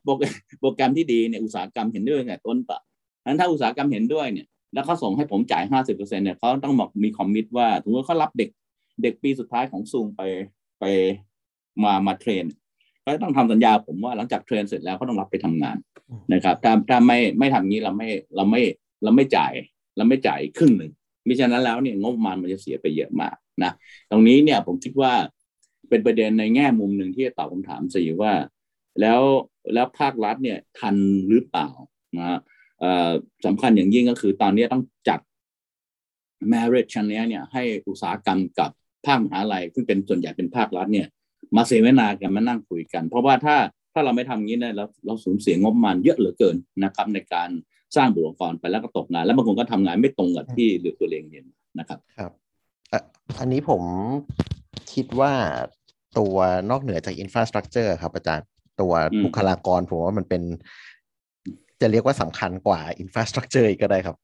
โปรแกรมที่ดีเนี่ยอุตสาหกรรมเห็นด้วยไหมเพราะฉะนั้นถ้าอุตสาหกรรมเห็นด้วยเนี่ยแล้วเขาส่งให้ผมจ่ายห้าสิบเปอร์เซ็นต์เนี่ยเขาต้องบอกมี commit ว่าถึงว่าเขารับเด็กเด็กปีสุดท้ายของซูมไปไปมามา train ก็ต้องทำสัญญาผมว่าหลังจาก train เสร็จแล้วเขาต้องรับไปทำงานนะครับถ้าถ้าไม่ไม่ทำงี้เราไม่เราไม่เราไม่จ่ายเราไม่จ่ายครึ่งหนึ่งมิฉะนั้นแล้วเนี่ยงบประมาณมันจะเสียไปเยอะมากนะตรงนี้เนี่ยผมคิดว่า เป็นประเด็นในแง่มุมหนึ่งที่จะตอบคำถามสี่ว่า แล้วแล้วภาครัฐเนี่ยทันหรือเปล่านะสำคัญอย่างยิ่งก็คือตอนนี้ต้องจัด marriage ชั้นนี้เนี่ยให้อุตสาหกรรมกับภาคมหาลัยซึ่งเป็นส่วนใหญ่เป็นภาครัฐเนี่ย มาเสวนากันมานั่งคุยกัน เพราะว่าถ้าถ้าเราไม่ทำงี้เนี่ยเราเราสูญเสียงบประมาณเยอะเหลือเกินนะครับ ในการสร้างบุคลากรไปแล้วก็ตกงาน แล้วบางคนก็ทำงานไม่ตรงกับที่หรือตัวเองเรียนนะครับ ครับอันนี้ผมคิดว่า ตัวนอกเหนือจาก infrastructure ครับอาจารย์ตัวบุคลากรผมว่ามันเป็น จะเรียกว่าสำคัญกว่า infrastructure ก็ได้ครับ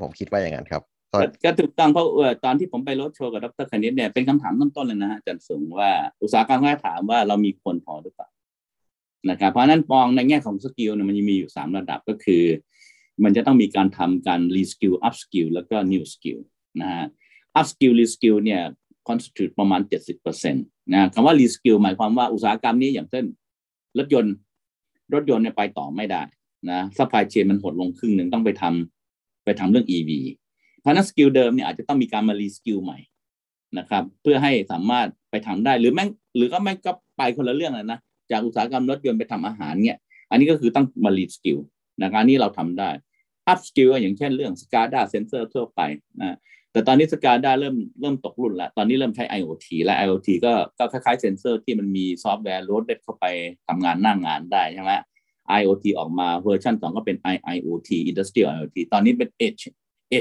ผมคิดว่าอย่างนั้นครับ ก็ถูกต้องเพราะตอนที่ผมไปรถโชว์กับดร.คณิศเนี่ยเป็นคำถามต้นๆเลยนะฮะอาจารย์สูงว่าอุตสาหกรรมก็ถามว่าเรามีคนพอหรือเปล่านะครับเพราะนั้นมองในแง่ของ skill เนี่ยมันมีอยู่สามระดับก็คือ มันจะต้องมีการทำการรีสกิลอัพสกิลแล้วก็นิวสกิลนะฮะอัพสกิลรีสกิลเนี่ย คอนสติ u ประมาณ 70%นะคำว่า reskill หมายความว่าอุตสาหกรรมนี้อย่างเช่น รถยนต์ รถยนต์เนี่ยไปต่อไม่ได้นะ supply chain มันหดลงครึ่งหนึ่งต้องไปทำไปทำเรื่อง EV เพราะนั้น skill เดิมเนี่ยอาจจะต้องมีการมา reskill ใหม่นะครับ เพื่อให้สามารถไปทำได้หรือแม่งหรือก็ไม่ก็ไปคนละเรื่องเลยนะจากอุตสาหกรรมรถยนต์ไปทำอาหารเนี่ย อันนี้ก็คือต้องมา reskill นะครับนี้เราทำได้ upskill อย่างเช่นเรื่อง SCADA เซนเซอร์ทั่วไปนะแต่ตอนนี้ SCADA เริ่มเริ่มตกรุ่นแล้วตอนนี้เริ่มใช้ IoT และ IoT ก็ก็คล้ายๆเซนเซอร์ที่มันมีซอฟต์แวร์ loaded เข้าไปทำงานหน้างานได้ใช่ไหม IoT ออกมาเวอร์ชัน2 ก็เป็น IIoT Industrial IoT ตอนนี้เป็น Edge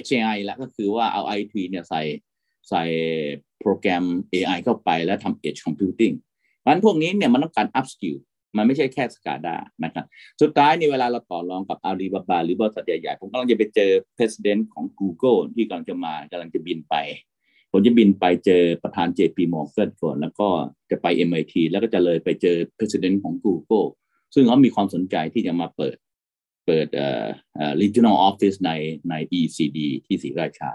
AI แล้วก็คือว่าเอา IoT เนี่ยใส่ใส่โปรแกรม AI เข้าไปแล้วทำ Edge Computing เพราะฉะนั้นพวกนี้เนี่ยมันต้องการ up skill มันไม่ใช่แค่ SCADA นะครับสุดท้ายในเวลาเราต่อรองกับอาลีบาบาหรือบริษัทใหญ่ๆ ผมกำลังจะไปเจอ president ของ Google ที่กำลังจะมากำลังจะบินไป ผมจะบินไปเจอประธาน JP Morgan ก่อนแล้วก็จะไป MIT แล้วก็จะเลยไปเจอ president ของ Google ซึ่งเขามีความสนใจที่จะมาเปิดเปิดเอ่อ regional office ในใน EECd ที่ศรีราชา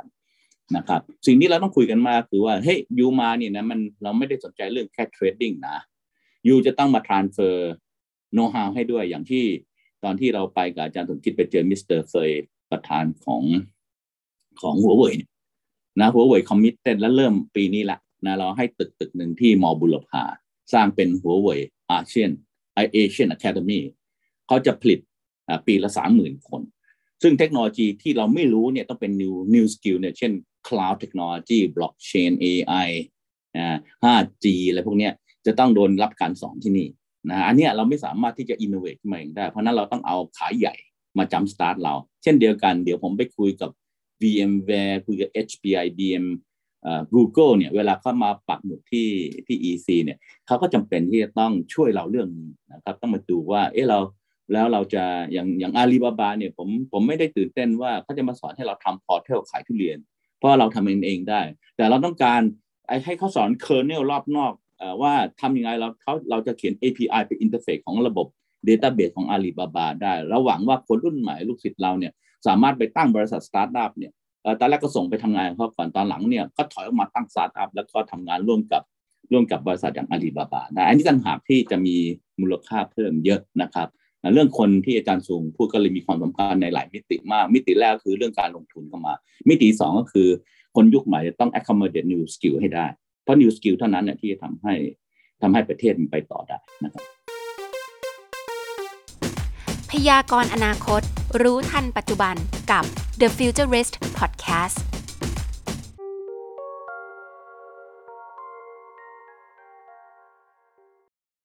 นะครับ สิ่งที่เราต้องคุยกันมาคือว่า เฮ้ย you มาเนี่ยนะมันเราไม่ได้สนใจเรื่องแค่ trading นะ you จะต้องมา transfer know how ให้ด้วยอย่างที่ตอนที่เราไปกับอาจารย์สมคิดไปเจอมิสเตอร์เฟยประธานของของหัวเว่ยนะหัวเว่ย committed แล้วเริ่มปีนี้ละนะเราให้ตึกตึกหนึ่งที่ม.บูรพาสร้างเป็นหัวเว่ยอาเซียนไอ Asian Academyเขาจะผลิตปีละสามหมื่นคน ซึ่งเทคโนโลยีที่เราไม่รู้เนี่ยต้องเป็น new new skill เนี่ยเช่น cloud technology blockchain AI อ่า 5G อะไรพวกเนี้ย จะต้องโดนรับการสอนที่นี่นะอันนี้เราไม่สามารถที่จะ innovate ขึ้นมาเองได้ เพราะนั้นเราต้องเอาขายใหญ่มาจำสตาร์ทเรา เช่นเดียวกันเดี๋ยวผมไปคุยกับ VMware คุยกับ HPI BM Google เนี่ยเวลาเข้ามาปักหมุดที่ที่ EC เนี่ยเขาก็จำเป็นที่จะต้องช่วยเราเรื่องนี้นะครับ ต้องมาดูว่าเออเราแล้วเราจะอย่างอย่างอาลีบาบาเนี่ยผมผมไม่ได้ตื่นเต้นว่าเขาจะมาสอนให้เราทำ portal ขายทุเรียน เพราะเราทำเองเองได้ แต่เราต้องการให้เขาสอน kernel รอบนอก ว่าทำยังไงเราเขาเราจะเขียน API เป็น interface ของระบบ Database ของ Alibaba ได้เราหวังว่าคนรุ่นใหม่ลูกศิษย์เราเนี่ยสามารถไปตั้งบริษัทสตาร์ทอัพเนี่ยตอนแรกก็ส่งไปทำงานเขาก่อนตอนหลังเนี่ยก็ถอยออกมาตั้งสตาร์ทอัพแล้วก็ทำงานร่วมกับร่วมกับบริษัทอย่างอาลีบาบาได้อันนี้ต่างหากที่จะมีมูลค่าเพิ่มเยอะนะครับเรื่องคนที่อาจารย์สูงพูดก็เลยมีความสำคัญในหลายมิติมาก มิติแรกคือเรื่องการลงทุนเข้ามา มิติสองก็คือคนยุคใหม่จะต้อง accommodate new skill ให้ได้ ราะ new skill เท่านั้นเนี่ยที่จะทำให้ทำให้ประเทศมันไปต่อได้นะครับ พยากรณ์อนาคต รู้ทันปัจจุบันกับ The Futurist Podcast